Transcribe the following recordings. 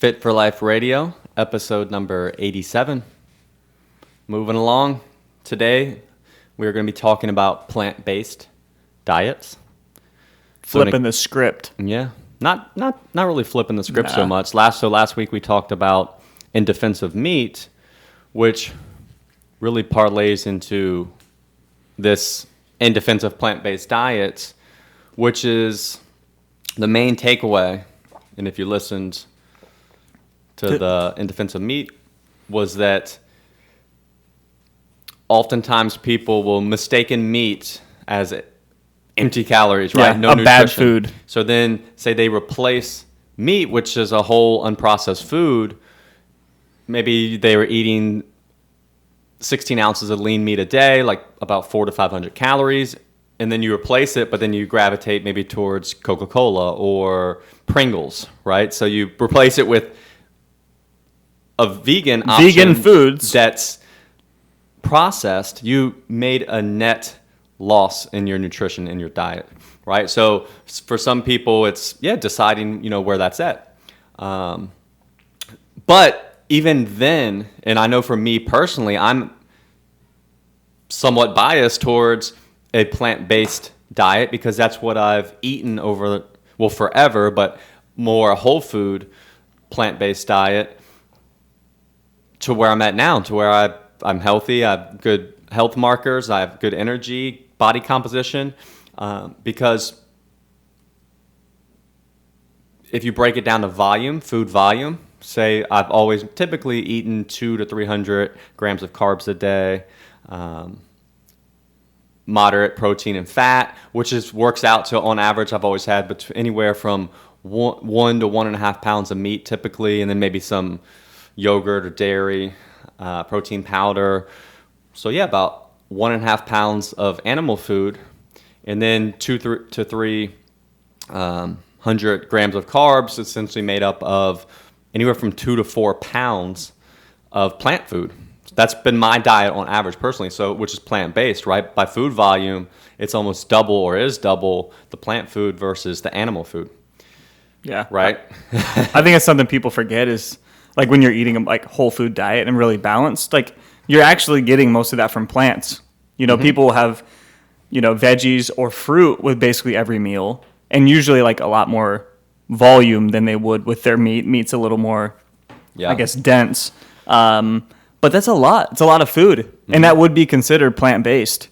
Fit for Life Radio, episode number 87. Moving along. Today, we're going to be talking about plant based diets. Flipping the script. Yeah. Not, not, not really flipping the script so much. Last, so last week we talked about in defense of meat, which really parlays into this in defense of plant based diets, which is the main takeaway. And if you listened To- the in defense of meat, was that oftentimes people will mistaken meat as empty calories, right? Yeah, a bad food. So then, say they replace meat, which is a whole unprocessed food. Maybe they were eating 16 ounces of lean meat a day, like about four to 500 calories, and then you replace it, but then you gravitate maybe towards Coca Cola or Pringles, right? So you replace it with a vegan Vegan foods. that's processed, you made a net loss in your nutrition in your diet, right? So for some people, it's yeah, deciding you know where that's at. Um, but even then, and I know for me personally, I'm somewhat biased towards a plant-based diet because that's what I've eaten over well forever, but more a whole food plant-based diet to where I'm at now, to where I I'm healthy, I have good health markers, I have good energy, body composition, um, because if you break it down to volume, food volume, say I've always typically eaten two to three hundred grams of carbs a day. Um, moderate protein and fat, which is works out to on average I've always had between, anywhere from one, one to one and a half pounds of meat typically, and then maybe some yogurt or dairy, uh, protein powder. So yeah, about one and a half pounds of animal food, and then two thr to three um, hundred grams of carbs, essentially made up of anywhere from two to four pounds of plant food. That's been my diet on average personally, so which is plant based, right? By food volume, it's almost double or is double the plant food versus the animal food, Yeah. right? I think it's something people forget is like when you're eating a like whole food diet and really balanced, like you're actually getting most of that from plants. You know, people have, you know, veggies or fruit with basically every meal and usually like a lot more volume than they would with their meat. Meat's a little more yeah, I guess dense. Um, but that's a lot. It's a lot of food, and that would be considered plant based.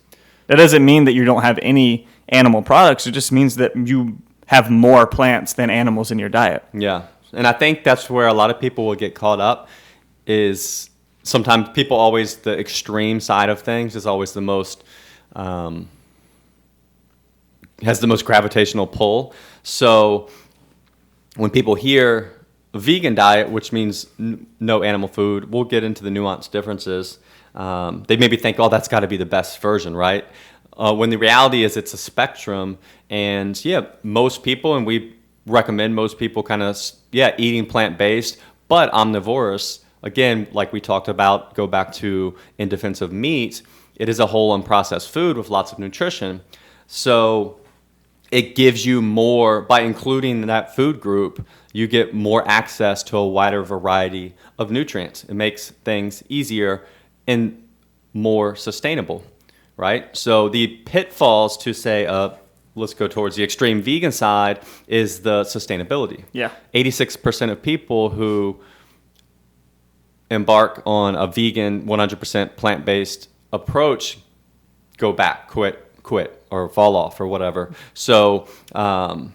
That doesn't mean that you don't have any animal products. It just means that you have more plants than animals in your diet. Yeah, and I think that's where a lot of people will get caught up. Is sometimes people always the extreme side of things is always the most um, has the most gravitational pull. So when people hear vegan diet, which means n- no animal food, we'll get into the nuanced differences. Um, they maybe think, oh, that's got to be the best version, right? Uh, when the reality is it's a spectrum, and yeah, most people, and we recommend most people kind of yeah eating plant based, but omnivorous. Again, like we talked about, go back to in defense of meat. It is a whole unprocessed food with lots of nutrition. So it gives you more by including that food group you get more access to a wider variety of nutrients it makes things easier and more sustainable right so the pitfalls to say uh, let's go towards the extreme vegan side is the sustainability Yeah. 86% of people who embark on a vegan 100% plant-based approach go back, quit, quit, or fall off, or whatever. So, um,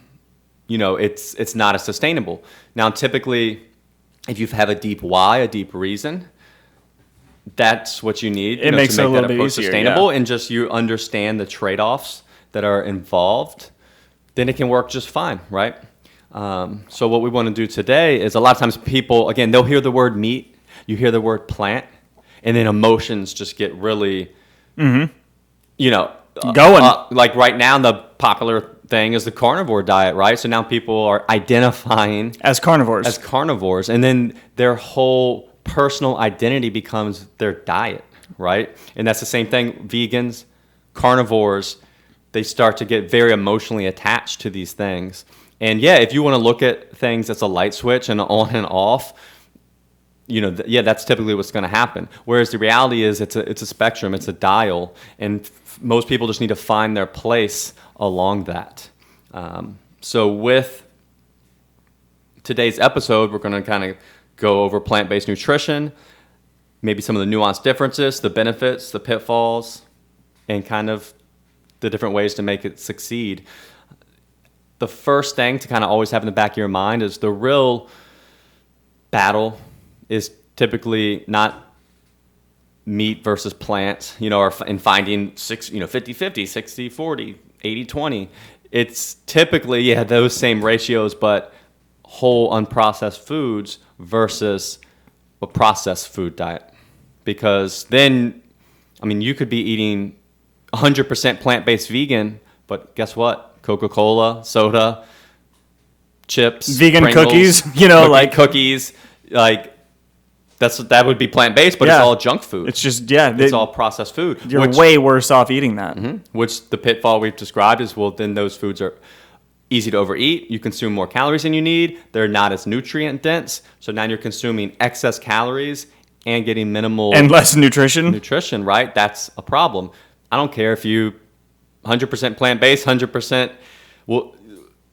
you know, it's it's not as sustainable. Now, typically, if you have a deep why, a deep reason, that's what you need. you It know, makes to it a little that bit easier, sustainable, yeah. and just you understand the trade-offs that are involved. Then it can work just fine, right? Um, so what we want to do today is a lot of times people again they'll hear the word meat, you hear the word plant, and then emotions just get really you know, Going. uh, like right now, the popular thing is the carnivore diet, right? So now people are identifying as carnivores. as carnivores, and then their whole personal identity becomes their diet, right? And that's the same thing. Vegans, carnivores, they start to get very emotionally attached to these things. And yeah, if you want to look at things as a light switch and on and off, you know, th- yeah, that's typically what's going to happen. Whereas the reality is, it's a it's a spectrum, it's a dial, and f- most people just need to find their place along that. Um, so with today's episode, we're going to kind of go over plant-based nutrition, maybe some of the nuanced differences, the benefits, the pitfalls, and kind of the different ways to make it succeed. The first thing to kind of always have in the back of your mind is the real battle is typically not meat versus plant, you know, or in finding six, you know, 50 50, 60 40, 80 20. It's typically, yeah, those same ratios, but whole unprocessed foods versus a processed food diet. Because then, I mean, you could be eating 100% plant based vegan, but guess what? Coca Cola, soda, chips, Vegan Pringles, cookies, you know, cookie- like- cookies, like that's that would be plant based, but Yeah. it's all junk food. it's just yeah, they, it's all processed food. you're which, way worse off eating that. Mm-hmm. which the pitfall we've described is well, then those foods are easy to overeat. You consume more calories than you need. They're not as nutrient dense. So now you're consuming excess calories and getting minimal And less nutrition. nutrition, right? That's a problem. I don't care if you 100% plant based, 100% well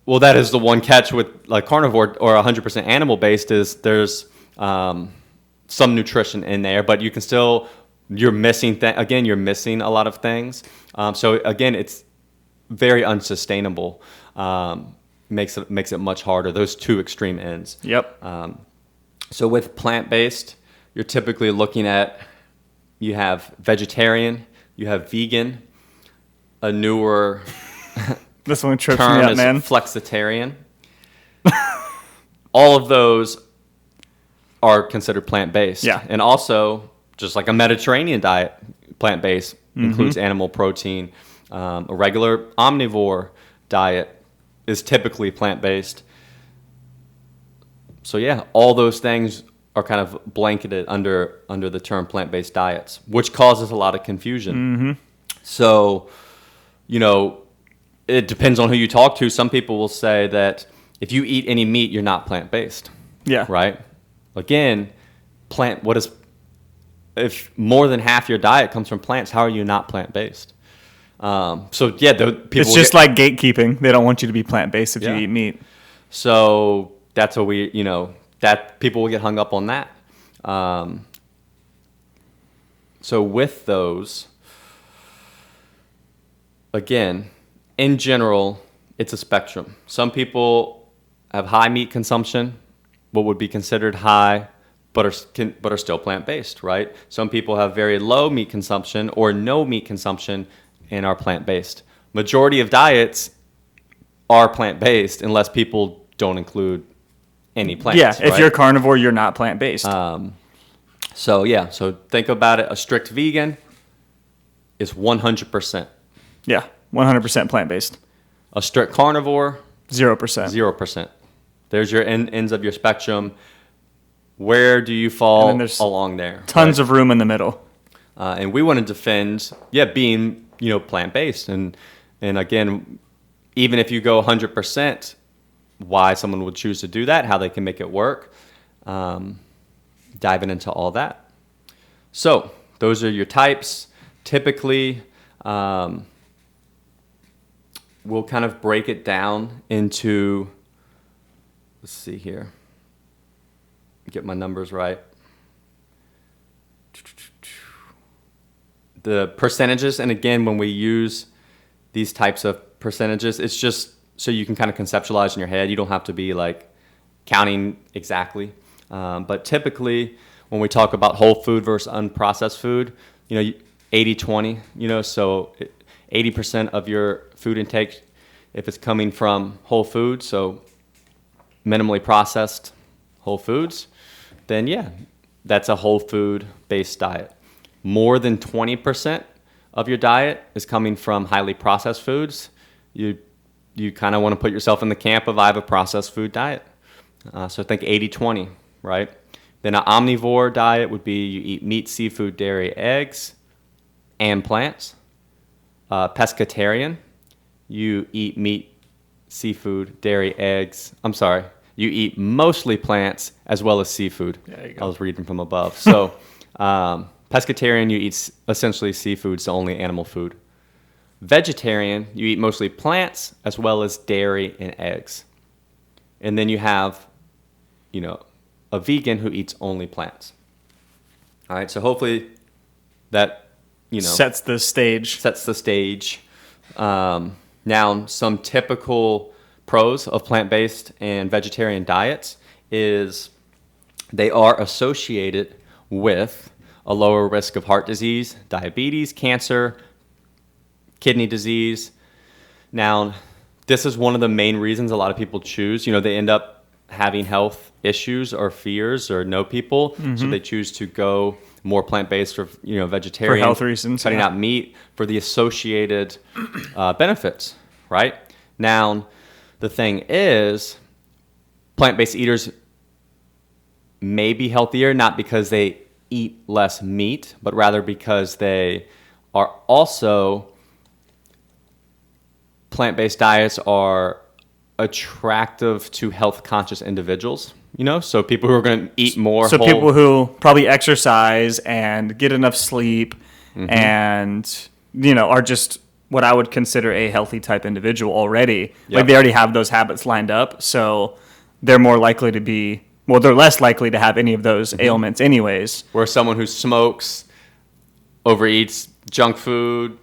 well that is the one catch with like carnivore or 100% animal based is there's um, some nutrition in there, but you can still you're missing th- again you're missing a lot of things. Um, so again, it's very unsustainable. Um, makes it makes it much harder. Those two extreme ends. Yep. Um, so with plant based, you're typically looking at you have vegetarian, you have vegan, a newer This one trips me up, is man. flexitarian. All of those are considered plant based. Yeah. And also, just like a Mediterranean diet, plant based Mm-hmm. includes animal protein. Um, a regular omnivore diet is typically plant based. So yeah, all those things are kind of blanketed under under the term plant based diets, which causes a lot of confusion. Mm-hmm. So, you know, it depends on who you talk to. Some people will say that if you eat any meat, you're not plant based, Yeah. right? Again, plant. What is if more than half your diet comes from plants? How are you not plant based? Um, so yeah, the, people It's just get- like gatekeeping. They don't want you to be plant based if Yeah. you eat meat. So that's what we, you know, that people will get hung up on that. Um, so with those, again, in general, it's a spectrum. Some people have high meat consumption, what would be considered high, but are can, but are still plant based, right? Some people have very low meat consumption or no meat consumption and are plant based. Majority of diets are plant based unless people don't include any plants. yeah. If right? you're carnivore, you're not plant based. Um, so yeah, so think about it. A strict vegan is 100%. yeah. 100% plant based. A strict carnivore, 0%. 0%. There's your end, ends of your spectrum. Where do you fall And there's along there? Tons right? of room in the middle. uh, and we want to defend, yeah, being you know plant based, and and again, even if you go 100%, why someone would choose to do that, how they can make it work, um, diving into all that. So those are your types. Typically, um, we'll kind of break it down into. Let's see here. Get my numbers right. the percentages and again when we use these types of percentages it's just so you can kind of conceptualize in your head. You don't have to be like counting exactly. Um, but typically when we talk about whole food versus unprocessed food you know 80-20 you know so 80% of your food intake if it's coming from whole food so minimally processed whole foods then yeah that's a whole food based diet. More than 20% of your diet is coming from highly processed foods, you you kind of want to put yourself in the camp of I have a processed food diet. Uh, so think 80-20, right? Then an omnivore diet would be you eat meat, seafood, dairy, eggs, and plants. Uh, pescatarian, you eat meat, seafood, dairy, eggs. I'm sorry, you eat mostly plants as well as seafood. There you go. I was reading from above. So, um, pescatarian, you eat s- essentially seafood, so only animal food. Vegetarian, you eat mostly plants as well as dairy and eggs. And then you have, you know, a vegan who eats only plants. All right, so hopefully that, you know, Sets the stage. sets the stage. Um, now, some typical pros of plant based and vegetarian diets is they are associated with a lower risk of heart disease, diabetes, cancer, kidney disease. Now, this is one of the main reasons a lot of people choose. You know, they end up having health issues or fears or know people, so they choose to go more plant based or you know vegetarian for health reasons, cutting yeah. out meat for the associated uh, benefits. Right now, the thing is, plant based eaters may be healthier not because they eat less meat, but rather because they are also plant based diets are attractive to health conscious individuals. You know, so people who are going to eat more. So whole- people who probably exercise and get enough sleep Mm-hmm. and you know are just what I would consider a healthy type individual already. Yep. Like they already have those habits lined up, so they're more likely to be well, they're less likely to have any of those Mm-hmm. ailments anyways. where someone who smokes, overeats junk food,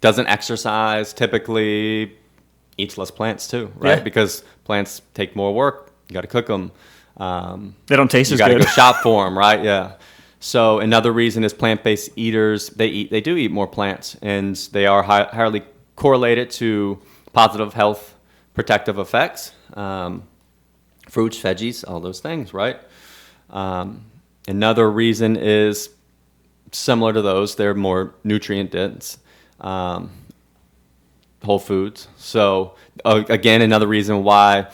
doesn't exercise, typically eats less plants too, right? Yeah. Because plants take more work. You got to cook them. Um, They don't taste you as got to good. go shop for them, right? Yeah. So another reason is plant-based eaters. They eat. They do eat more plants, and they are hi- highly correlated to positive health protective effects. Um, fruits, veggies, all those things, right? Um, another reason is similar to those. They're more nutrient dense. Um, whole foods. So uh, again, another reason why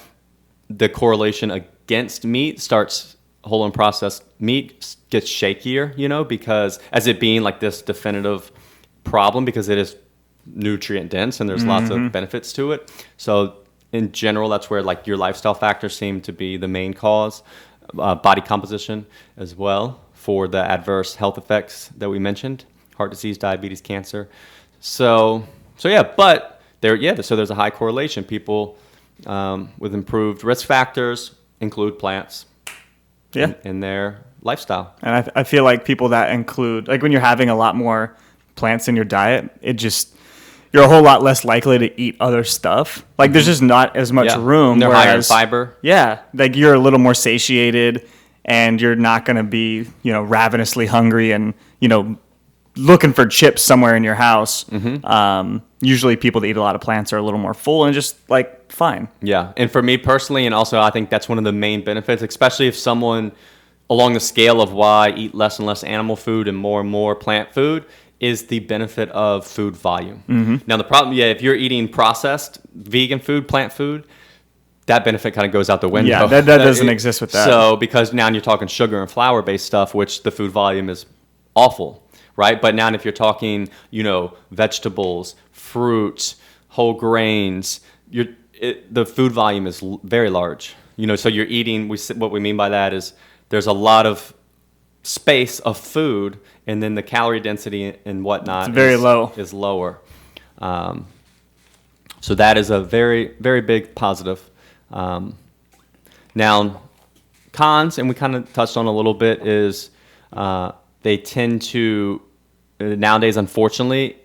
the correlation against meat starts whole and processed meat gets shakier, you know, because as it being like this definitive problem because it is nutrient dense and there's lots of benefits to it. So in general, that's where like your lifestyle factors seem to be the main cause, uh, body composition as well for the adverse health effects that we mentioned, heart disease, diabetes, cancer. So so yeah, but there yeah, so there's a high correlation. People um, with improved risk factors include plants Yeah. in, in their lifestyle. And I, I feel like people that include, like when you're having a lot more plants in your diet, it just, you're a whole lot less likely to eat other stuff. Like there's just not as much Mm-hmm. Yeah. room. And they're higher in fiber. Yeah. Like you're a little more satiated and you're not going to be, you know, ravenously hungry and, you know, looking for chips somewhere in your house. Mm-hmm. Um, usually people that eat a lot of plants are a little more full and just like fine. Yeah, and for me personally, and also I think that's one of the main benefits, especially if someone along the scale of why I eat less and less animal food and more and more plant food is the benefit of food volume. Mm-hmm. Now the problem, yeah, if you're eating processed vegan food, plant food, that benefit kind of goes out the window. Yeah, that- that doesn't exist with that. So because now you're talking sugar and flour based stuff, which the food volume is awful, right? But now if you're talking, you know, vegetables, fruits, whole grains, you're it, the food volume is l- very large. You know, so you're eating. We what we mean by that is there's a lot of space of food, and then the calorie density and whatnot It's very is, low. is lower. Um, so that is a very very big positive. Um, now, cons, and we kind of touched on a little bit, is uh, they tend to nowadays, unfortunately,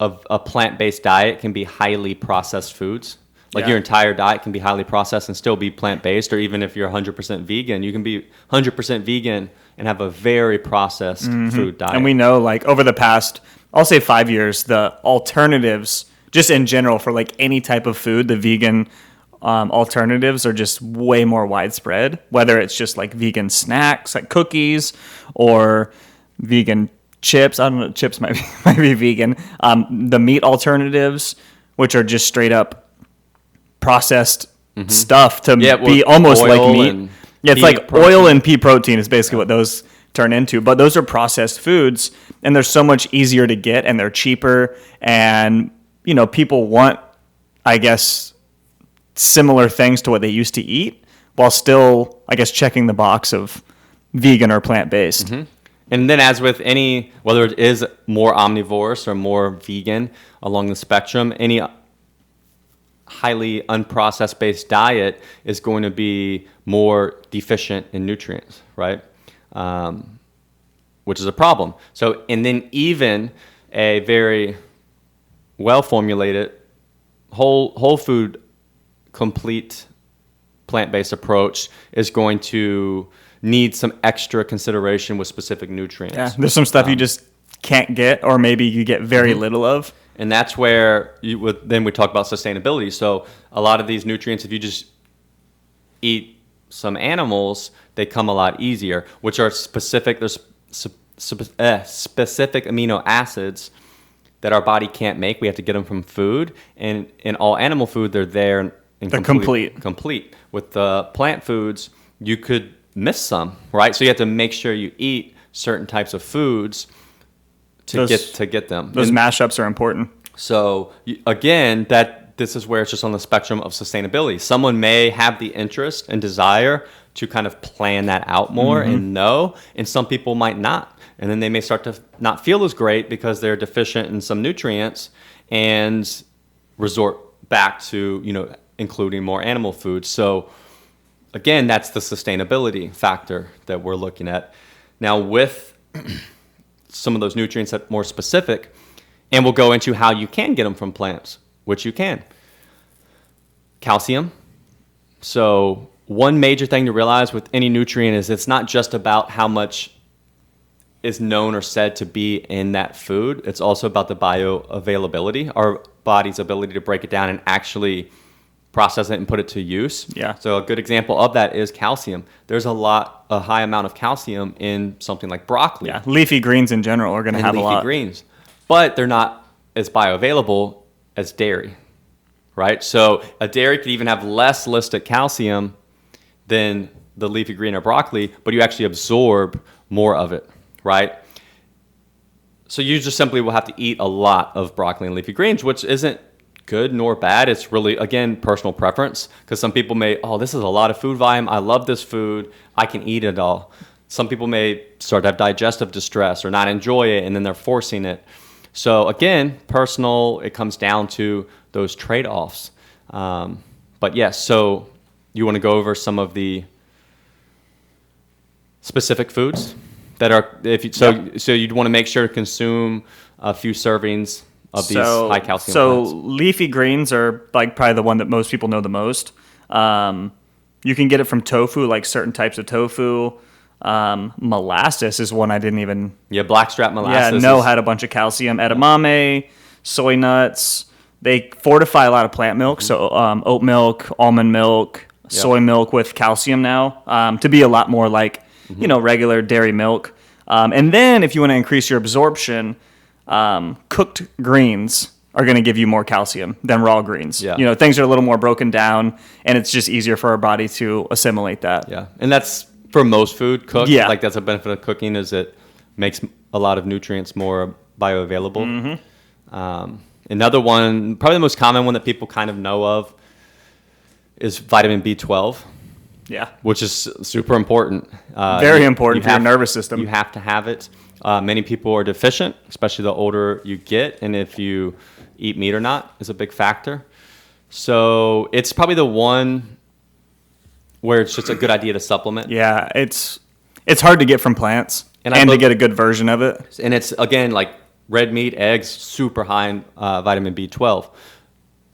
a, a plant-based diet can be highly processed foods. Like Yeah. your entire diet can be highly processed and still be plant-based, or even if you're 100% vegan, you can be 100% vegan and have a very processed food diet. Mm-hmm. And we know, like, over the past, I'll say five years, the alternatives, just in general, for like any type of food, the vegan um, alternatives are just way more widespread. Whether it's just like vegan snacks, like cookies, or vegan chips. I don't know. Chips might be, might be vegan. Um, the meat alternatives, which are just straight up processed stuff to Mm-hmm. Yeah, be almost like meat. Yeah, it's like protein. oil and pea protein is basically what those turn into. But those are processed foods, and they're so much easier to get, and they're cheaper. And you know, people want, I guess, similar things to what they used to eat, while still, I guess, checking the box of vegan or plant based. Mm-hmm. And then, as with any, whether it is more omnivorous or more vegan along the spectrum, any highly unprocessed based diet is going to be more deficient in nutrients, right? Um, which is a problem. So, and then even a very well formulated whole whole food complete plant-based approach is going to need some extra consideration with specific nutrients. Yeah, there's some stuff you Um, just can't get, or maybe you get very Mm-hmm. little of. and that's where you would then we talk about sustainability. So a lot of these nutrients, if you just eat some animals, they come a lot easier, which are specific. There's sp- sp- eh, specific amino acids that our body can't make. We have to get them from food, and in all animal food, they're there. They're complete. Complete. With the plant foods, you could miss some, right? So you have to make sure you eat certain types of foods to Those- get to get them. Those And- mashups are important. so again, that this is where it's just on the spectrum of sustainability. Someone may have the interest and desire to kind of plan that out more and mm-hmm. know, and some people might not. And then they may start to not feel as great because they're deficient in some nutrients and resort back to, you know, including more animal food. So again, that's the sustainability factor that we're looking at. Now with some of those nutrients that are more specific, and we'll go into how you can get them from plants, which you can. Calcium. So, one major thing to realize with any nutrient is it's not just about how much is known or said to be in that food. It's also about the bioavailability, our body's ability to break it down and actually process it and put it to use. Yeah. So a good example of that is calcium. There's a lot, a high amount of calcium in something like broccoli Yeah, leafy greens in general are going to have a lot. leafy lot. greens, but they're not as bioavailable as dairy, right? So a dairy could even have less listed calcium than the leafy green or broccoli, but you actually absorb more of it, right? So you just simply will have to eat a lot of broccoli and leafy greens, which isn't good nor bad. It's really again personal preference because some people may, oh, this is a lot of food volume. I love this food. I can eat it all. Some people may start to have digestive distress or not enjoy it, and then they're forcing it. So again, personal. It comes down to those trade-offs. Um, but yes, so you want to go over some of the specific foods that are if you, so Yeah. so you'd want to make sure to consume a few servings of these high calcium So plants. leafy greens are like probably the one that most people know the most. Um, you can get it from tofu, like certain types of tofu. Um, molasses is one I didn't even Yeah, blackstrap molasses. yeah know is- had a bunch of calcium. Edamame, soy nuts. They fortify a lot of plant milk, so um, oat milk, almond milk, soy milk with calcium now um, to be a lot more like Mm-hmm. you know regular dairy milk. Um, and then if you want to increase your absorption, um, cooked greens are going to give you more calcium than raw greens. Yeah. You know things are a little more broken down, and it's just easier for our body to assimilate that. Yeah, and that's for most food cooked. Yeah. like that's a benefit of cooking is it makes a lot of nutrients more bioavailable. Mm-hmm. Um, another one, probably the most common one that people kind of know of, is vitamin B12. Yeah. which is super important. Uh, Very important you for your nervous system. You have to have it. Uh, many people are deficient, especially the older you get, and if you eat meat or not is a big factor. So it's probably the one where it's just a good idea to supplement. Yeah, it's it's hard to get from plants And and, I to get a good version of it. And it's again like red meat, eggs, super high in uh, vitamin B12.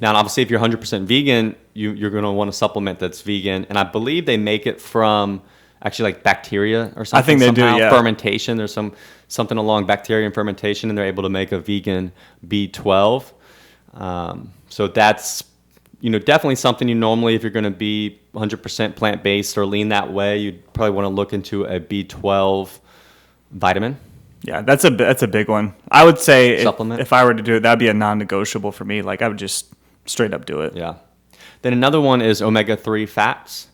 Now, obviously, if you're 100% vegan, you, you're going to want a supplement that's vegan, and I believe they make it from actually like bacteria or something. I think they do, yeah. Fermentation. There's some something along bacteria and fermentation, and they're able to make a vegan B12. Um, so that's you know definitely something you normally, if you're going to be 100% plant based or lean that way, you'd probably want to look into a B12 vitamin Yeah, that's a that's a big one. I would say if, Supplement? if I were to do it, that'd be a non-negotiable for me. Like I would just straight up do it. Yeah. Then another one is omega three fats.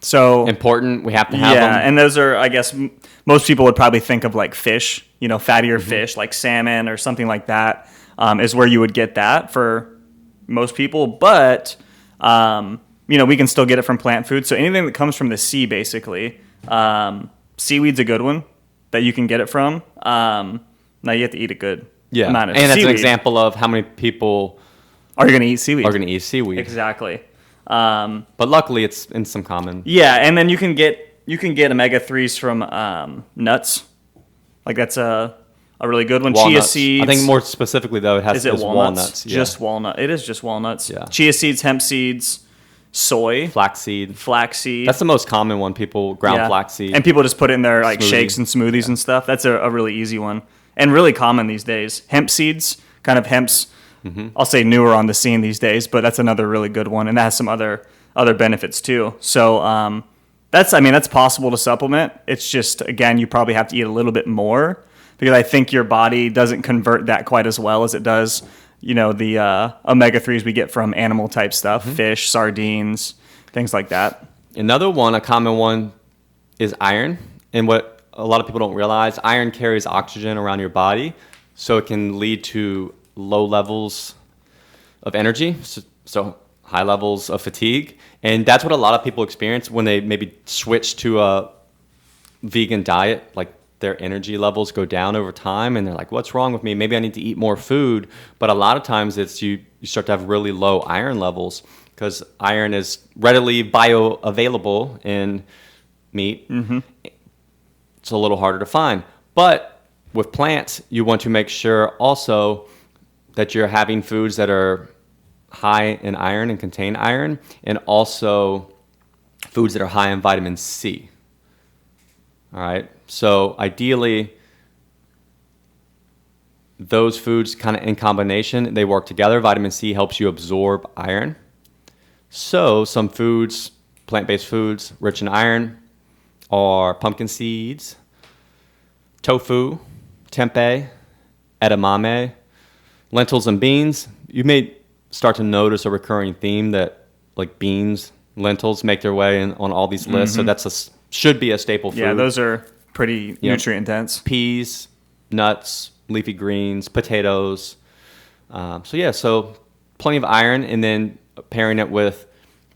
So Important. We have to have yeah, them. and those are I guess m- most people would probably think of like fish, you know, fattier Mm-hmm. fish like salmon or something like that um, is where you would get that for most people. But um, you know, we can still get it from plant food. So anything that comes from the sea, basically, um, seaweed's a good one that you can get it from. Um, now you have to eat a good yeah. amount of And that's an example of how many people Are you going to eat seaweed? are going to eat seaweed. Exactly. Um, But luckily, it's in some common. yeah, and then you can get you can get omega threes from um, nuts. Like that's a a really good one. Chia seeds. I think more specifically though, it has is it is walnuts? yeah. Just walnut. It is just walnuts. Yeah. Chia seeds, hemp seeds, soy, flaxseed. flaxseed. That's the most common one. People ground Yeah. flaxseed. And people just put it in their like Smoothie. shakes and smoothies and stuff. That's a, a really easy one and really common these days. Hemp seeds, kind of hemp's. Mm-hmm. I'll say newer on the scene these days, but that's another really good one, and that has some other other benefits too. So um, that's I mean that's possible to supplement. It's just again you probably have to eat a little bit more because I think your body doesn't convert that quite as well as it does. You know the uh, omega threes we get from animal type stuff, Mm-hmm. fish, sardines, things like that. Another one, a common one, is iron. And what a lot of people don't realize, iron carries oxygen around your body, so it can lead to low levels of energy, so, so high levels of fatigue. And that's what a lot of people experience when they maybe switch to a vegan diet. Like their energy levels go down over time, and they're like, "What's wrong with me? Maybe I need to eat more food." But a lot of times, it's you you start to have really low iron levels because iron is readily bioavailable in meat. Mm-hmm. It's a little harder to find, but with plants, you want to make sure also that you're having foods that are high in iron and contain iron, and also foods that are high in vitamin C. All right. So ideally, those foods kind of in combination, they work together. Vitamin C helps you absorb iron. So some foods, plant-based foods rich in iron, are pumpkin seeds, tofu, tempeh, edamame, lentils and beans. You may start to notice a recurring theme that like beans, lentils make their way in on all these lists. So that's a should be a staple food. Mm-hmm. Yeah, those are pretty nutrient dense. peas, nuts, leafy greens, potatoes. Um, so yeah, so plenty of iron, and then pairing it with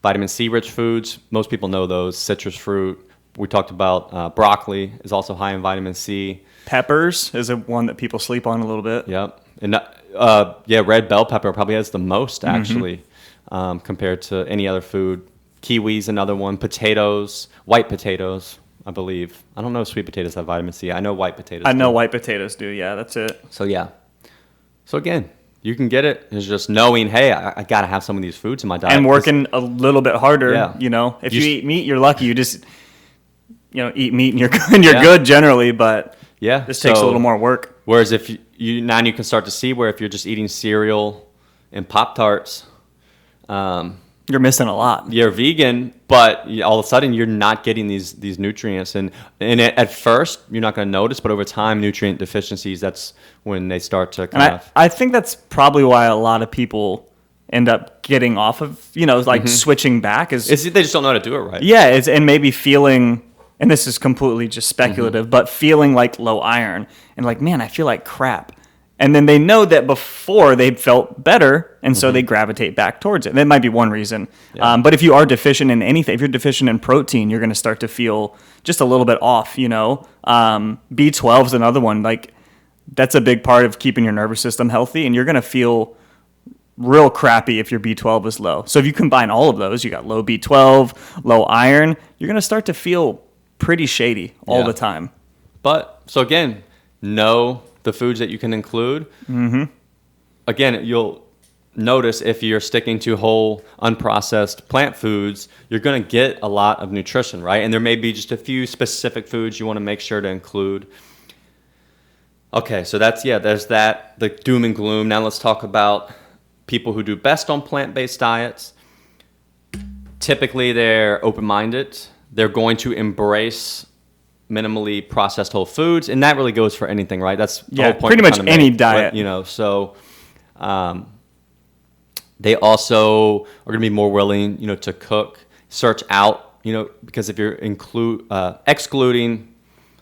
vitamin C rich foods. Most people know those. Citrus fruit. We talked about uh, broccoli is also high in vitamin C. Peppers is a one that people sleep on a little bit. Yep. And uh, yeah, red bell pepper probably has the most actually um, compared to any other food. Kiwis, another one. Potatoes, white potatoes, I believe. I don't know if sweet potatoes have vitamin C. I know white potatoes. I know do. white potatoes do. Yeah, that's it. So yeah. So again, you can get it. It's just knowing, hey, I, I got to have some of these foods in my diet. and working a little bit harder. Yeah. You know, if You you, eat meat, you're lucky. You just you know eat meat and you're good. And you're Yeah. good generally, but Yeah. this takes a little more work. Whereas if you, you now you can start to see where if you're just eating cereal and pop tarts, um, You're missing a lot. you're vegan, but all of a sudden you're not getting these these nutrients. And and at first you're not going to notice, but over time, nutrient deficiencies that's when they start to And kind I, of I think that's probably why a lot of people end up getting off of you know like switching back is it's, they just don't know how to do it right. Yeah, it's, and maybe feeling, and this is completely just speculative, but feeling like low iron and like, man, I feel like crap. And then they know that before they felt better, and so they gravitate back towards it. That might be one reason. Um, but if you are deficient in anything, if you're deficient in protein, you're going to start to feel just a little bit off. You know, um, B12 is another one. Like that's a big part of keeping your nervous system healthy, and you're going to feel real crappy if your B12 is low. So if you combine all of those, you got low B12, low iron, you're going to start to feel pretty shady all Yeah. the time. But so again, know the foods that you can include. Mm-hmm. Again, you'll notice if you're sticking to whole, unprocessed plant foods, you're going to get a lot of nutrition, right? And there may be just a few specific foods you want to make sure to include. Okay, so that's yeah, there's that the doom and gloom. Now let's talk about people who do best on plant-based diets. Typically, they're open-minded. They're going to embrace minimally processed whole foods, and that really goes for anything, right? That's the Yeah, whole point pretty much any make, diet. You know, so um, they also are going to be more willing, you know, to cook, search out, you know, because if you're include uh, excluding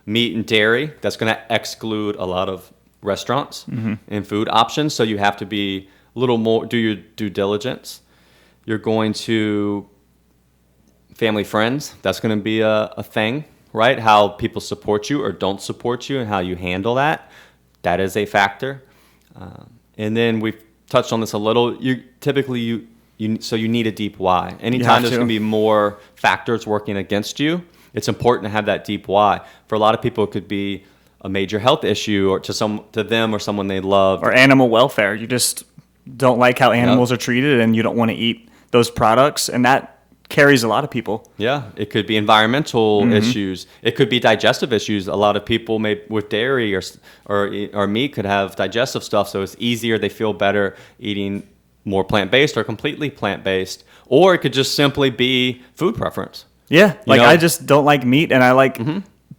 meat and dairy, that's going to exclude a lot of restaurants and food options. So you have to be a little more do your due diligence. You're going to family friends. That's going to be a, a thing, right? How people support you or don't support you, and how you handle that. That is a factor. Um, and then we've touched on this a little. You typically you you so you need a deep why. Anytime there's to. going to be more factors working against you, it's important to have that deep why. For a lot of people, it could be a major health issue, or to some to them or someone they love. or animal welfare. You just don't like how animals are treated, and you don't want to eat those products, and that carries a lot of people. Yeah, it could be environmental Mm-hmm. issues. It could be digestive issues. A lot of people may with dairy or or or meat could have digestive stuff, so it's easier. They feel better eating more plant based or completely plant based, or it could just simply be food preference. Yeah, like know- Mm-hmm. I just don't like meat, and I like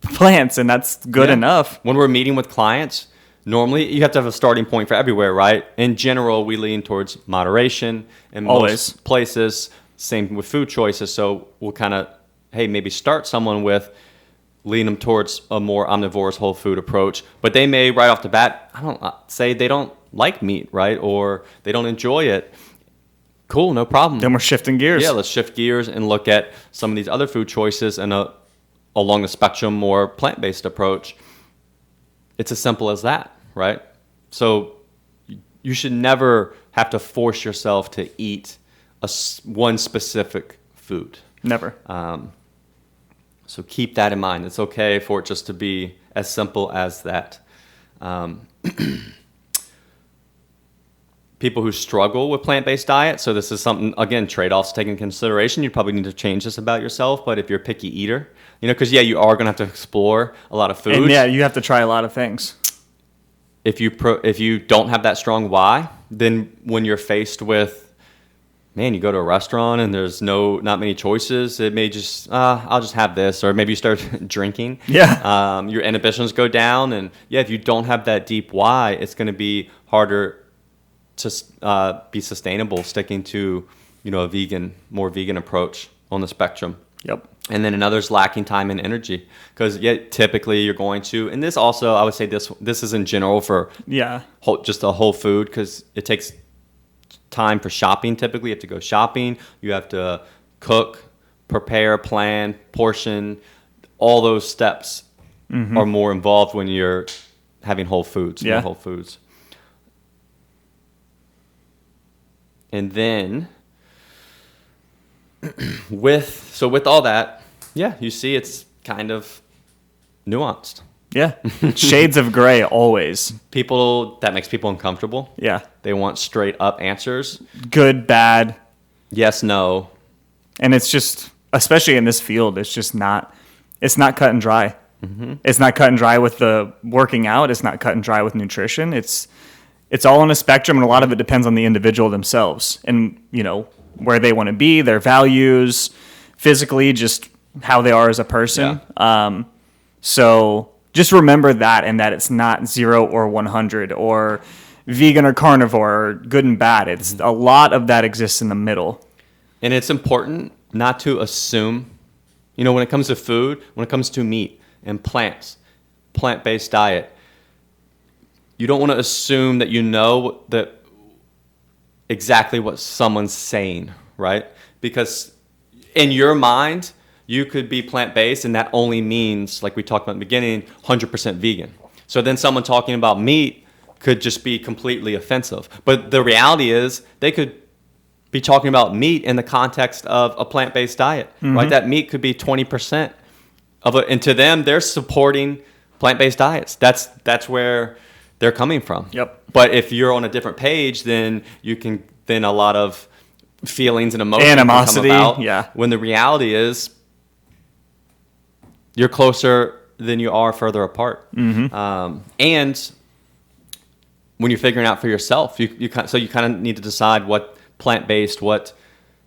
plants, and that's good Yeah. enough. When we're meeting with clients, normally you have to have a starting point for everywhere, right? In general, we lean towards moderation in Always. most places. Same with food choices. So we'll kind of, hey, maybe start someone with lean them towards a more omnivorous whole food approach. But they may right off the bat, I don't uh, say they don't like meat, right? Or they don't enjoy it. Cool, no problem. Then we're shifting gears. Yeah, let's shift gears and look at some of these other food choices and a along the spectrum more plant-based approach. It's as simple as that, right? So you should never have to force yourself to eat a one specific food. Never. Um, so keep that in mind. It's okay for it just to be as simple as that. Um, people who struggle with plant-based diet, so this is something again trade-offs taken into consideration. You probably need to change this about yourself. But if you're a picky eater, you know, because yeah, you are gonna have to explore a lot of foods. and yeah, you have to try a lot of things. If you pro- if you don't have that strong why, then when you're faced with man, you go to a restaurant and there's no not many choices. It may just uh, I'll just have this, or maybe you start drinking. Yeah. Um, your inhibitions go down, and yeah, if you don't have that deep why, it's going to be harder to uh, be sustainable sticking to you know a vegan, more vegan approach on the spectrum. Yep. And then another's lacking time and energy because yeah, typically you're going to, and this also I would say this this is in general for Yeah. whole, just a whole food because it takes time for shopping. Typically, you have to go shopping. You have to cook, prepare, plan, portion. All those steps mm-hmm. are more involved when you're having whole foods. Yeah. whole foods. And then with so with all that, yeah, you see it's kind of nuanced. Yeah. Shades of gray always. People that makes people uncomfortable. Yeah. They want straight up answers. Good, bad. Yes, no. And it's just, especially in this field, it's just not, it's not cut and dry. Mm-hmm. It's not cut and dry with the working out. It's not cut and dry with nutrition. It's, it's all on a spectrum, and a lot of it depends on the individual themselves and you know where they want to be, their values, physically, just how they are as a person. Um, so just remember that, and that it's not zero or one hundred or vegan or carnivore or good and bad. It's mm-hmm. a lot of that exists in the middle. And it's important not to assume, you know, when it comes to food, when it comes to meat and plants, plant based diet, you don't want to assume that you know that exactly what someone's saying, right? Because in your mind, you could be plant based, and that only means, like we talked about in the beginning, 100% vegan. So then someone talking about meat could just be completely offensive. But the reality is, they could be talking about meat in the context of a plant based diet, right? Mm-hmm. That meat could be 20% of it. And to them, they're supporting plant based diets. That's, that's where they're coming from. Yep. But if you're on a different page, then you can, then a lot of feelings and emotions Animosity, can come about. yeah. When the reality is, you're closer than you are further apart. Mm-hmm. Um, and when you're figuring out for yourself, you, you so you kind of need to decide what plant based, what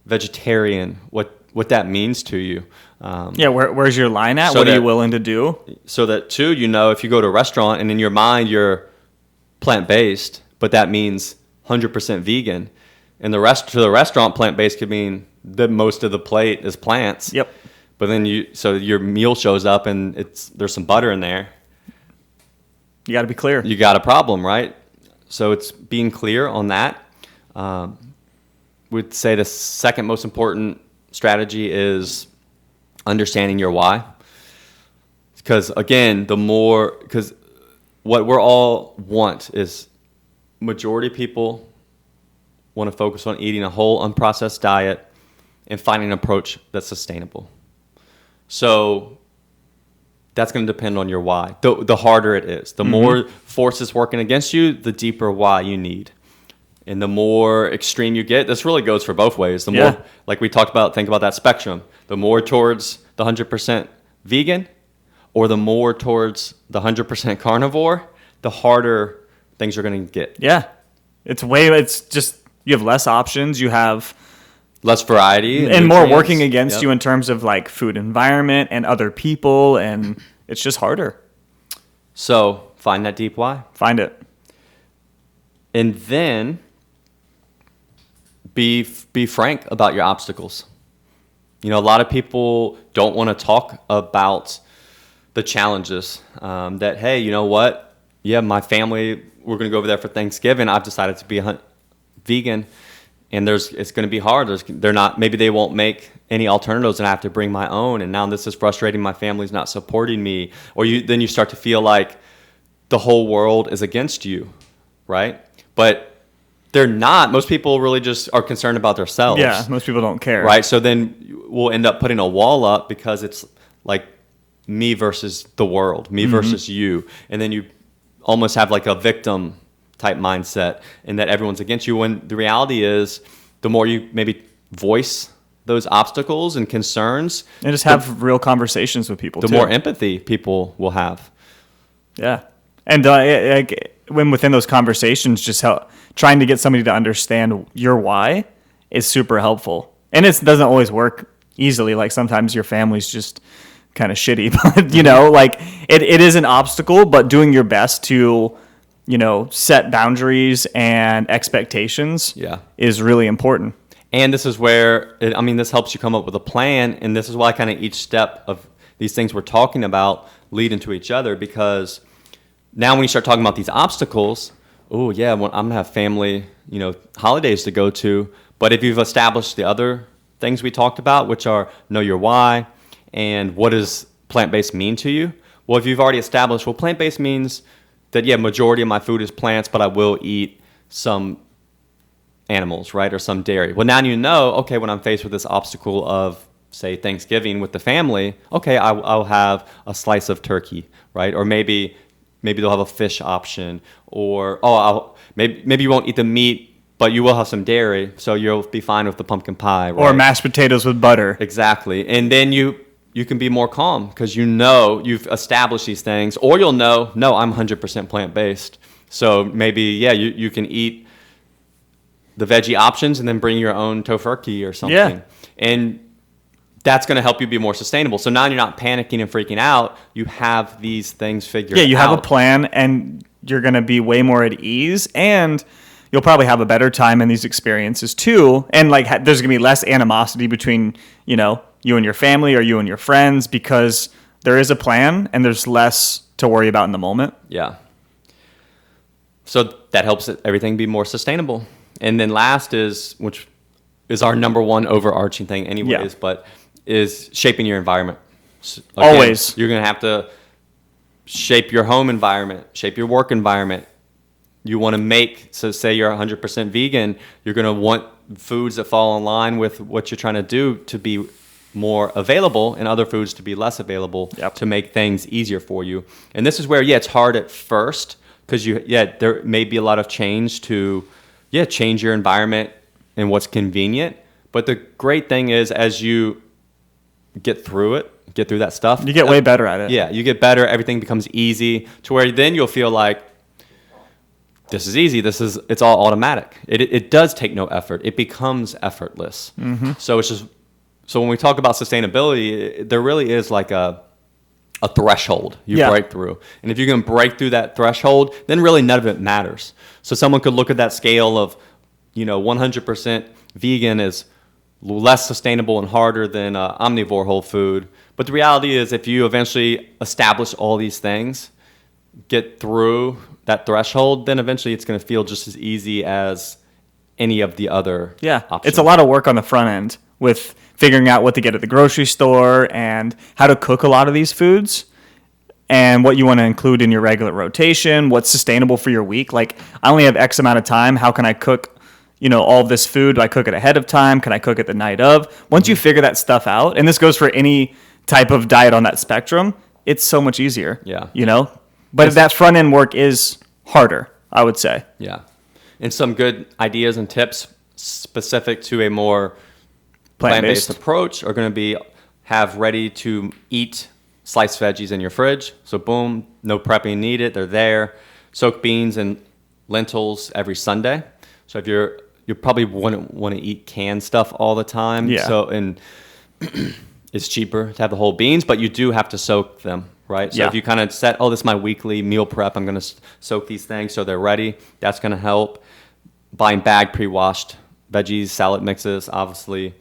vegetarian, what what that means to you. Um, Yeah, where, where's your line at? So what are you willing to do? so that too you know if you go to a restaurant and in your mind you're plant-based but that means 100% vegan and the rest to the restaurant plant-based could mean that most of the plate is plants Yep. But then you so your meal shows up and it's there's some butter in there. You got to be clear. you got a problem right? So it's being clear on that. Um, would say the second most important strategy is understanding your why. Because again the more because what we're all want is majority of people want to focus on eating a whole unprocessed diet and finding an approach that's sustainable so that's going to depend on your why. The, the harder it is. The mm-hmm. more forces working against you the deeper why you need. And the more extreme you get this really goes for both ways. The Yeah. more like we talked about think about that spectrum. The more towards the 100% vegan or the more towards the 100% carnivore the harder things are going to get. Yeah. It's way, it's just, you have less options. You have, less variety and more working against Yep. you in terms of like food environment and other people. And it's just harder. so find that deep why Find it. and then be be frank about your obstacles. You know, a lot of people don't want to talk about the challenges. Um, that hey, you know what? Yeah, my family we're going to go over there for Thanksgiving. I've decided to be a vegan, and there's it's going to be hard. There's they're not maybe they won't make any alternatives, and I have to bring my own. And now this is frustrating. My family's not supporting me, or you then you start to feel like the whole world is against you, right? But they're not. Most people really just are concerned about themselves. Yeah. Most people don't care. Right. So then we'll end up putting a wall up because it's like me versus the world, me mm-hmm. versus you. And then you almost have like a victim type mindset and that everyone's against you when the reality is the more you maybe voice those obstacles and concerns, And just have real conversations with people the too. more empathy people will have. Yeah, and uh, like when within those conversations, just how trying to get somebody to understand your why is super helpful, and it doesn't always work easily. Like sometimes your family's just kind of shitty, but you know, like it, it is an obstacle, but doing your best to you know set boundaries and expectations Yeah. is really important. And this is where, it, I mean, this helps you come up with a plan. And this is why kind of each step of these things we're talking about lead into each other because now when you start talking about these obstacles, oh, yeah, well, I'm going to have family, you know, holidays to go to. But if you've established the other things we talked about, which are know your why and what does plant based mean to you, well, if you've already established, well, plant based means that, yeah, majority of my food is plants, but I will eat some animals, right, or some dairy. Well, now you know, okay, when I'm faced with this obstacle of, say, Thanksgiving with the family, okay, I, I'll have a slice of turkey, right, or maybe maybe they'll have a fish option, or oh, I'll, maybe maybe you won't eat the meat, but you will have some dairy, so you'll be fine with the pumpkin pie, right? Or mashed potatoes with butter. Exactly. And then you you can be more calm because you know you've established these things, or you'll know, no, I'm 100% plant based. So maybe, yeah, you, you can eat the veggie options and then bring your own tofurkey or something. Yeah. And that's going to help you be more sustainable. So now you're not panicking and freaking out. You have these things figured out. Yeah, you have a plan and you're going to be way more at ease and you'll probably have a better time in these experiences too. And like ha- there's going to be less animosity between, you know, you and your family or you and your friends because there is a plan and there's less to worry about in the moment. Yeah. So that helps everything be more sustainable. And then last is, which is our number one overarching thing, anyways, Yeah. but is shaping your environment. S- Always. You're going to have to shape your home environment, shape your work environment. You want to make, so say you're 100% vegan, you're going to want foods that fall in line with what you're trying to do to be more available and other foods to be less available Yep. to make things easier for you. And this is where, yeah, it's hard at first because you, yeah, there may be a lot of change to, yeah, change your environment and what's convenient. But the great thing is, as you get through it, get through that stuff, You get way uh, better at it. yeah, you get better. Everything becomes easy to where then you'll feel like this is easy. This is it's all automatic. It it, it does take no effort. It becomes effortless. Mm-hmm. So it's just so when we talk about sustainability, there really is like a a threshold you Yeah. break through. And if you can break through that threshold, then really none of it matters. So someone could look at that scale of, you know, 100% vegan is less sustainable and harder than uh, omnivore whole food. But the reality is, if you eventually establish all these things, get through that threshold, then eventually it's going to feel just as easy as any of the other Yeah, options. it's a lot of work on the front end with figuring out what to get at the grocery store and how to cook a lot of these foods and what you want to include in your regular rotation, what's sustainable for your week. Like, I only have X amount of time. How can I cook, you know, all this food? Do I cook it ahead of time? Can I cook it the night of? Once you mm-hmm. figure that stuff out, and this goes for any type of diet on that spectrum, it's so much easier. Yeah. You know? But that front end work is harder, I would say. Yeah. And some good ideas and tips specific to a more plant based Plant-based. approach are going to be have ready to eat sliced veggies in your fridge. So, boom, no prepping needed. They're there. Soak beans and lentils every Sunday. So, if you're, you probably wouldn't want to eat canned stuff all the time. Yeah. So, and it's cheaper to have the whole beans, but you do have to soak them, right? So Yeah. if you kind of set, oh, this is my weekly meal prep, I'm going to soak these things so they're ready. That's going to help. Buying bag pre-washed veggies, salad mixes, obviously,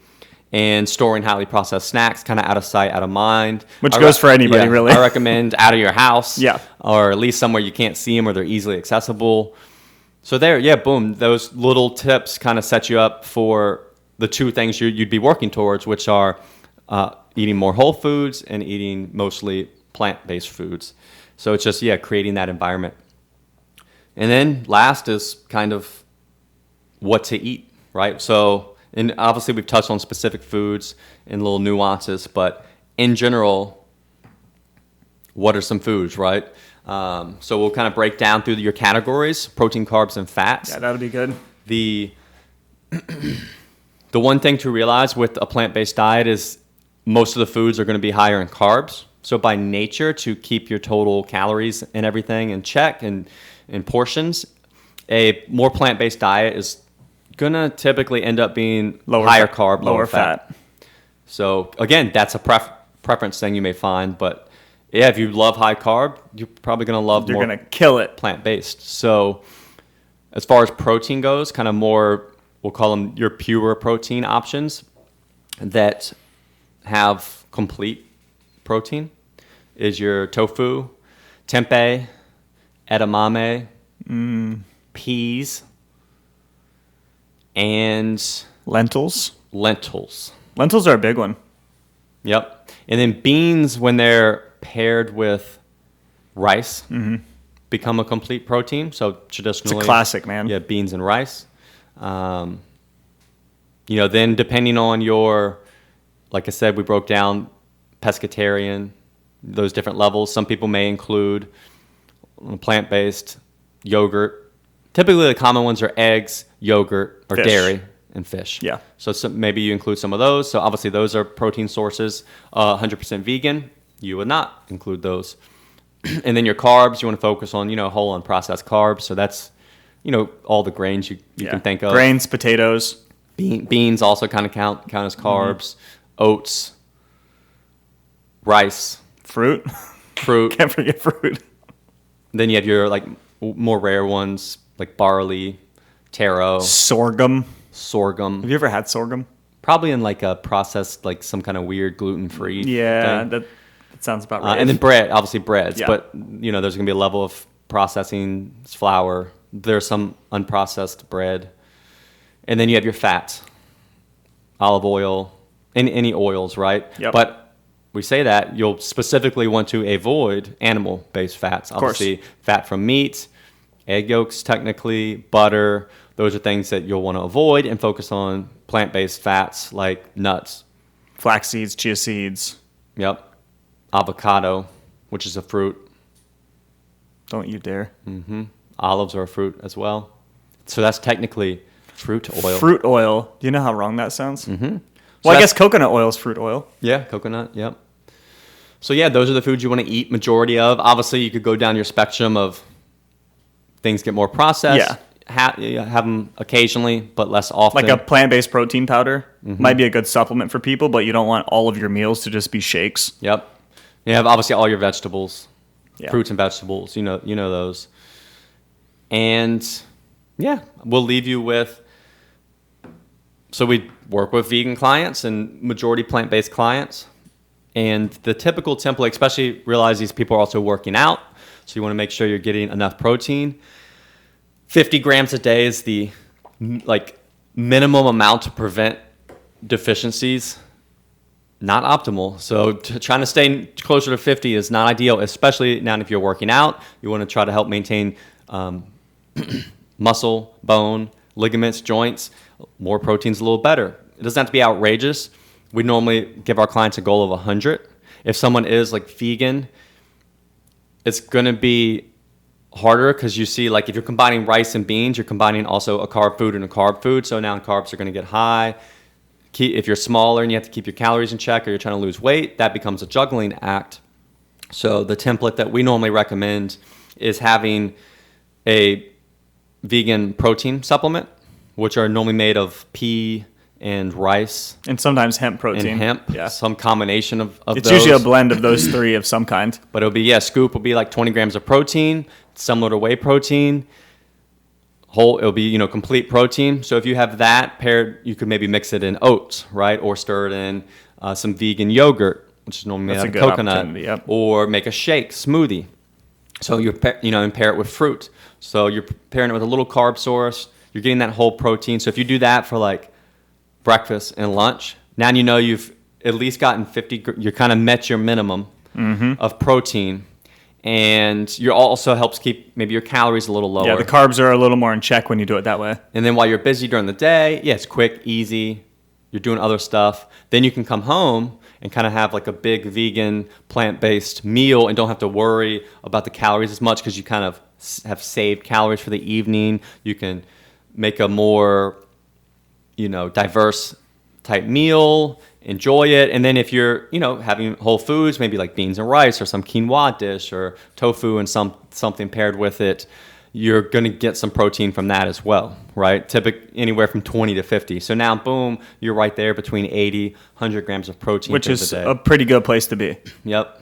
and storing highly processed snacks, kind of out of sight, out of mind. Which I goes for anybody, really. I recommend out of your house, Yeah. or at least somewhere you can't see them or they're easily accessible. So there, yeah, boom. Those little tips kind of set you up for the two things you, you'd be working towards, which are uh, eating more whole foods and eating mostly plant-based foods. So it's just yeah, creating that environment. And then last is kind of what to eat, right? So, and obviously we've touched on specific foods and little nuances, but in general, what are some foods, right? Um, so we'll kind of break down through your categories: protein, carbs, and fats. Yeah, that'll be good. The the one thing to realize with a plant-based diet is most of the foods are going to be higher in carbs. So by nature, to keep your total calories and everything in check and in portions, a more plant-based diet is gonna typically end up being Lower higher fat- carb, lower, fat. So again, that's a pref- preference thing you may find, but yeah, if you love high carb, you're probably gonna love You're more gonna kill it. plant based. So, as far as protein goes, kind of more, we'll call them your pure protein options that have complete protein is your tofu, tempeh, edamame, mm. peas, and Lentils. lentils. Lentils are a big one. Yep. And then beans, when they're paired with rice, become a complete protein. So traditionally, it's a classic, man. Yeah, beans and rice. Um, you know, then depending on your, like I said, we broke down pescatarian, those different levels. Some people may include plant-based yogurt. Typically, the common ones are eggs, yogurt, or Fish. dairy, and fish. Yeah. So some, maybe you include some of those. So obviously, those are protein sources. Uh, 100% vegan, you would not include those. and then your carbs, you want to focus on, you know, whole unprocessed carbs. So that's, you know, all the grains you, you yeah. can think of. Grains, potatoes. Bean, beans also kind of count count as Mm-hmm. carbs. Oats, rice, Fruit. fruit. Can't forget fruit. then you have your like more rare ones like barley, taro, Sorghum. sorghum. Have you ever had sorghum? Probably in like a processed, like some kind of weird gluten free. Yeah, that, that sounds about Uh, right. and then bread, obviously breads, Yeah. but you know there's gonna be a level of processing flour. There's some unprocessed bread, and then you have your fats, olive oil, any any oils, right? Yep. But we say that you'll specifically want to avoid animal-based fats. course. Obviously, fat from meat, egg yolks, technically butter. Those are things that you'll want to avoid and focus on plant-based fats like nuts. Flax seeds, chia seeds. Yep. Avocado, which is a fruit. Don't you dare. Mm-hmm. Olives are a fruit as well. So that's technically fruit oil. Fruit oil. Do you know how wrong that sounds? Mm-hmm. So Well, I guess coconut oil is fruit oil. Yeah, coconut. Yep. So yeah, those are the foods you want to eat majority of. Obviously, you could go down your spectrum of things get more processed. Yeah. ha- have them occasionally, but less often. Like a plant-based protein powder Mm-hmm. might be a good supplement for people, but you don't want all of your meals to just be shakes. Yep. You have obviously all your vegetables, Yeah. fruits and vegetables. You know, you know those. And yeah, we'll leave you with. So we work with vegan clients and majority plant-based clients, and the typical template, especially realize these people are also working out, so you want to make sure you're getting enough protein. 50 grams a day is the like minimum amount to prevent deficiencies not optimal. So trying to stay closer to 50 is not ideal, especially now if you're working out. You want to try to help maintain um, muscle, bone, ligaments, joints. More protein's a little better. It doesn't have to be outrageous. We normally give our clients a goal of 100. If someone is like vegan, it's going to be harder because you see like if you're combining rice and beans, you're combining also a carb food and a carb food. So now carbs are going to get high if you're smaller and you have to keep your calories in check or you're trying to lose weight, that becomes a juggling act. So the template that we normally recommend is having a vegan protein supplement, which are normally made of pea and rice And sometimes hemp protein. and hemp, Yeah. some combination of, of It's those. usually a blend of those three of some kind. But it'll be yeah, scoop will be like 20 grams of protein, similar to whey protein. Whole it'll be you know complete protein. So if you have that paired, you could maybe mix it in oats, right, or stir it in uh, some vegan yogurt, which is normally That's out a of coconut, yep. or make a shake smoothie. So you you know and pair it with fruit. So you're pairing it with a little carb source. You're getting that whole protein. So if you do that for like breakfast and lunch, now you know you've at least gotten 50. gr- You kind of met your minimum Mm-hmm. of protein, and you also helps keep maybe your calories a little lower. Yeah, the carbs are a little more in check when you do it that way. And then while you're busy during the day, yeah, it's quick, easy. You're doing other stuff. Then you can come home and kind of have like a big vegan, plant based meal and don't have to worry about the calories as much because you kind of have saved calories for the evening. You can make a more, you know, diverse type meal, enjoy it. And then if you're, you know, having whole foods, maybe like beans and rice or some quinoa dish or tofu and some something paired with it, you're going to get some protein from that as well, right? Typic anywhere from 20 to 50. So now, boom, you're right there between 80, 100 grams of protein Which is day. a pretty good place to be. Yep.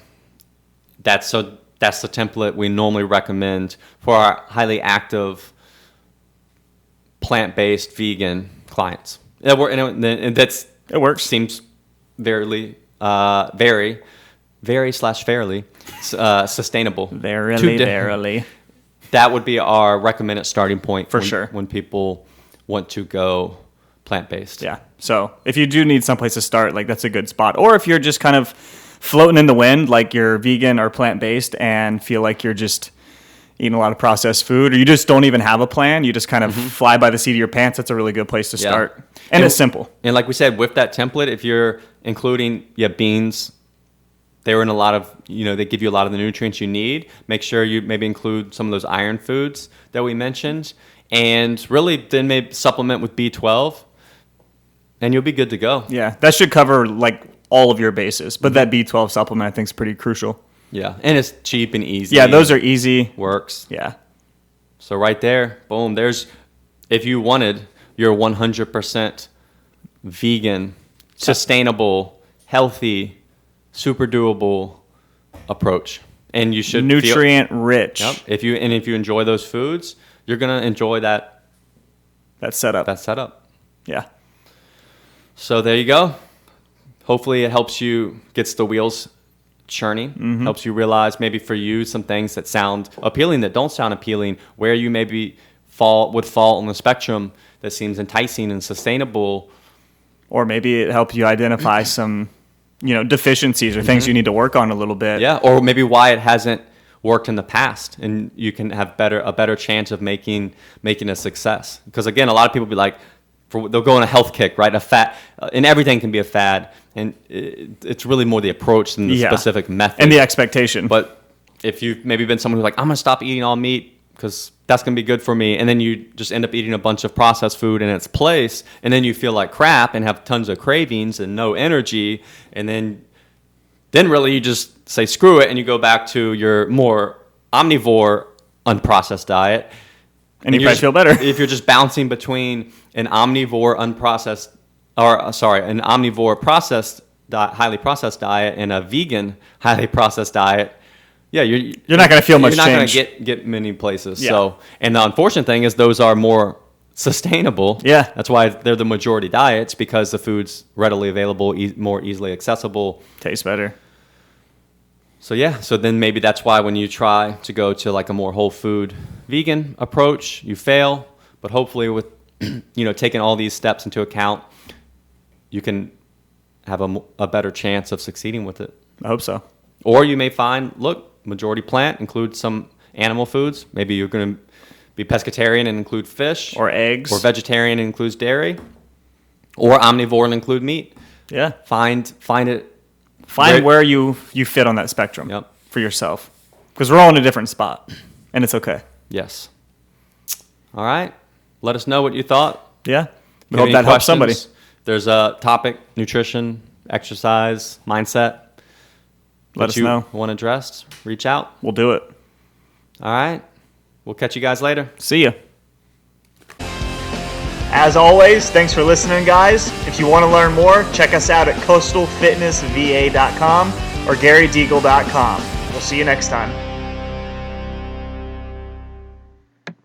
That's so. That's the template we normally recommend for our highly active, plant-based vegan clients. And it- and that's It works. seems very, uh, very, very slash fairly uh, sustainable. Verily, verily. That would be our recommended starting point For when, sure. when people want to go plant-based. Yeah. So if you do need someplace to start, like that's a good spot. Or if you're just kind of floating in the wind, like you're vegan or plant based and feel like you're just eating a lot of processed food, or you just don't even have a plan, you just kind of fly by the seat of your pants, that's a really good place to Mm-hmm. Yeah. start. And, And- it's simple. And like we said, with that template, if you're including yeah beans, they're in a lot of you know they give you a lot of the nutrients you need. Make sure you maybe include some of those iron foods that we mentioned, and really then maybe supplement with B12, and you'll be good to go. Yeah. That should cover like all of your bases. But that B12 supplement I think is pretty crucial. Yeah, and it's cheap and easy. Yeah, those are easy. works. Yeah. So right there, boom. There's if you wanted your 100% vegan, sustainable, healthy, super doable approach, and you should feel- Nutrient rich. Yep. If you and if you enjoy those foods, you're gonna enjoy that That setup. that setup. yeah. So there you go. Hopefully, it helps you gets the wheels churning. Mm-hmm. Helps you realize maybe for you some things that sound appealing that don't sound appealing. Where you maybe fall would fall on the spectrum that seems enticing and sustainable. Or maybe it helps you identify some, you know, deficiencies or things you need to work on a little bit. Mm-hmm. Yeah, or maybe why it hasn't worked in the past, and you can have better a better chance of making making a success. Because again, a lot of people be like, for, they'll go on a health kick, right? A fad, uh, and everything can be a fad, and it, it's really more the approach than the Yeah. specific method. And the expectation. But if you've maybe been someone who's like, I'm gonna stop eating all meat because that's gonna be good for me, and then you just end up eating a bunch of processed food in its place, and then you feel like crap and have tons of cravings and no energy, and then then really you just say screw it and you go back to your more omnivore unprocessed diet And you you're probably feel better. if you're just bouncing between an omnivore unprocessed, or uh, sorry, an omnivore processed, di- highly processed diet and a vegan highly processed diet. Yeah, you're You're not gonna feel much You're not going to get get many places. Yeah. So, and the unfortunate thing is those are more sustainable. Yeah. that's why they're the majority diets because the food's readily available, e- more easily accessible. Tastes better. So yeah, so then maybe that's why when you try to go to like a more whole food vegan approach, you fail. But hopefully, with you know taking all these steps into account, you can have a, a better chance of succeeding with it. I hope so. Or you may find, look, majority plant includes some animal foods. Maybe you're going to be pescatarian and include fish, Or eggs. or vegetarian and includes dairy, or omnivore and include meat. Yeah. Find find it. Find Where- where you you fit on that spectrum Yep. for yourself. Because we're all in a different spot, and it's okay. Yes. All right. Let us know what you thought. Yeah. If We you hope have that any helps somebody. questions, There's a topic: nutrition, exercise, mindset. Let that us you know. Want addressed? Reach out. We'll do it. All right. We'll catch you guys later. See ya. As always, thanks for listening, guys. If you want to learn more, check us out at coastalfitnessva.com or garydeagle.com. We'll see you next time.